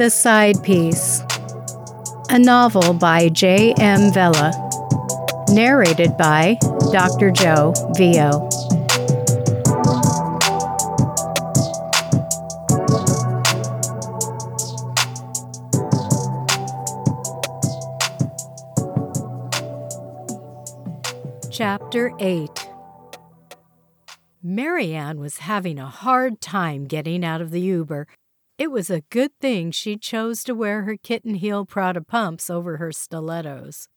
The Side Piece, a novel by J. M. Vela, narrated by Dr. Joe Vio. Chapter 8 Maryann was having a hard time getting out of the Uber. It was a good thing she chose to wear her kitten heel Prada pumps over her stilettos.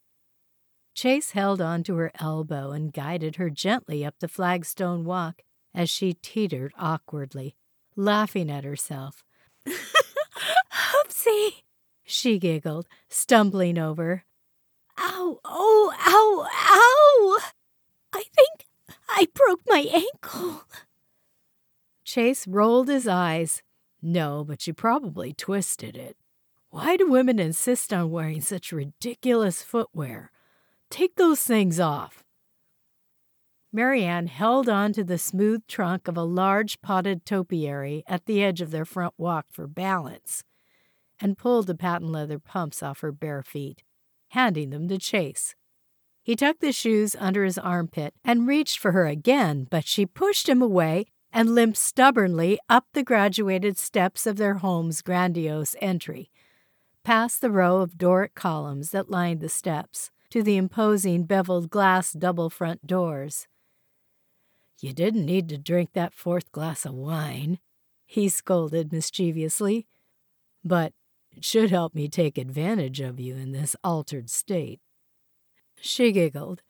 Chase held on to her elbow and guided her gently up the flagstone walk as she teetered awkwardly, laughing at herself. Oopsie, she giggled, stumbling over. Ow, oh, ow, ow! I think I broke my ankle. Chase rolled his eyes. No, but you probably twisted it. Why do women insist on wearing such ridiculous footwear? Take those things off. Maryann held on to the smooth trunk of a large potted topiary at the edge of their front walk for balance and pulled the patent leather pumps off her bare feet, handing them to Chase. He tucked the shoes under his armpit and reached for her again, but she pushed him away and limped stubbornly up the graduated steps of their home's grandiose entry, past the row of Doric columns that lined the steps, to the imposing beveled glass double front doors. You didn't need to drink that fourth glass of wine, he scolded mischievously, but it should help me take advantage of you in this altered state. She giggled.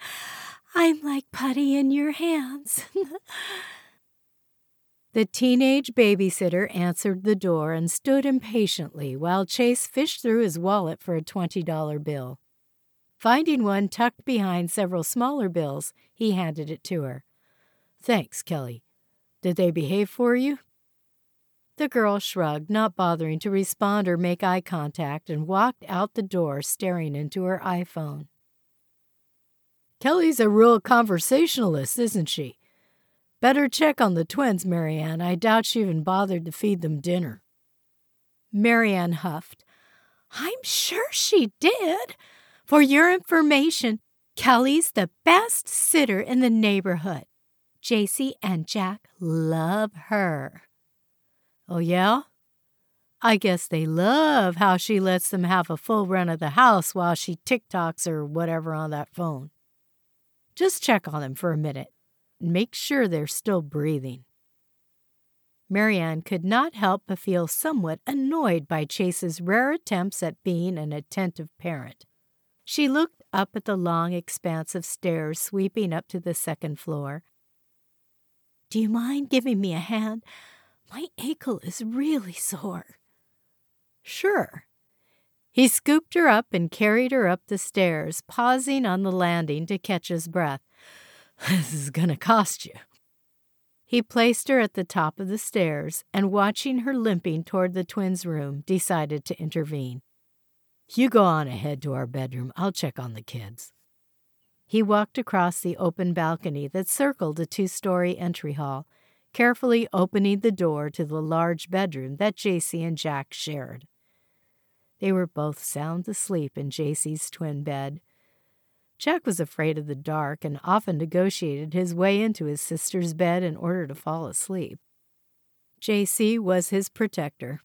I'm like putty in your hands. the teenage babysitter answered the door and stood impatiently while Chase fished through his wallet for a $20 bill. Finding one tucked behind several smaller bills, he handed it to her. Thanks, Kelly. Did they behave for you? The girl shrugged, not bothering to respond or make eye contact, and walked out the door staring into her iPhone. Kelly's a real conversationalist, isn't she? Better check on the twins, Maryann. I doubt she even bothered to feed them dinner. Maryann huffed. I'm sure she did. For your information, Kelly's the best sitter in the neighborhood. JC and Jack love her. Oh, yeah? I guess they love how she lets them have a full run of the house while she TikToks or whatever on that phone. Just check on them for a minute make sure they're still breathing. Maryann could not help but feel somewhat annoyed by Chase's rare attempts at being an attentive parent. She looked up at the long expanse of stairs sweeping up to the second floor. Do you mind giving me a hand? My ankle is really sore. Sure, he scooped her up and carried her up the stairs, pausing on the landing to catch his breath. This is going to cost you. He placed her at the top of the stairs and, watching her limping toward the twins' room, decided to intervene. You go on ahead to our bedroom. I'll check on the kids. He walked across the open balcony that circled the two story entry hall, carefully opening the door to the large bedroom that JC and Jack shared. They were both sound asleep in JC's twin bed. Jack was afraid of the dark and often negotiated his way into his sister's bed in order to fall asleep. JC was his protector.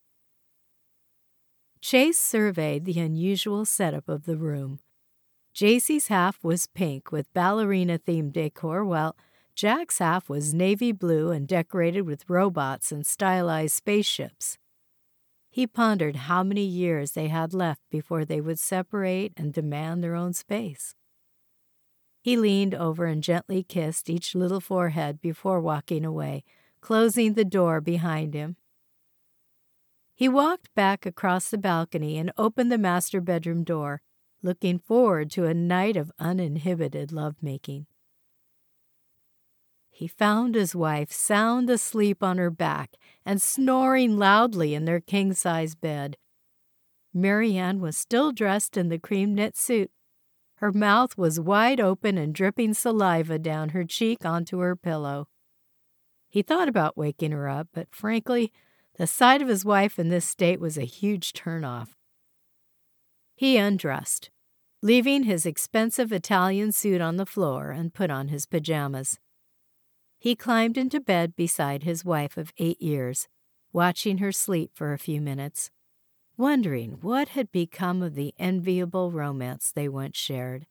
Chase surveyed the unusual setup of the room. JC's half was pink with ballerina themed decor, while Jack's half was navy blue and decorated with robots and stylized spaceships. He pondered how many years they had left before they would separate and demand their own space. He leaned over and gently kissed each little forehead before walking away, closing the door behind him. He walked back across the balcony and opened the master bedroom door, looking forward to a night of uninhibited lovemaking. He found his wife sound asleep on her back and snoring loudly in their king size bed. Maryann was still dressed in the cream knit suit. Her mouth was wide open and dripping saliva down her cheek onto her pillow. He thought about waking her up, but frankly, The sight of his wife in this state was a huge turnoff. He undressed, leaving his expensive Italian suit on the floor and put on his pajamas. He climbed into bed beside his wife of eight years, watching her sleep for a few minutes, wondering what had become of the enviable romance they once shared.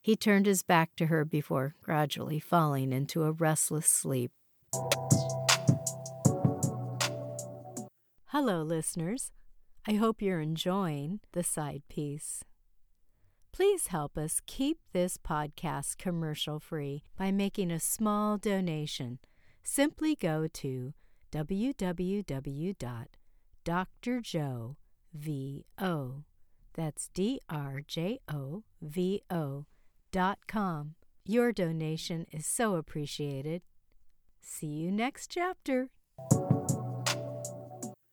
He turned his back to her before gradually falling into a restless sleep. Hello, listeners. I hope you're enjoying the side piece. Please help us keep this podcast commercial free by making a small donation. Simply go to www.drjovo, that's D R J O V O, dot com. Your donation is so appreciated. See you next chapter.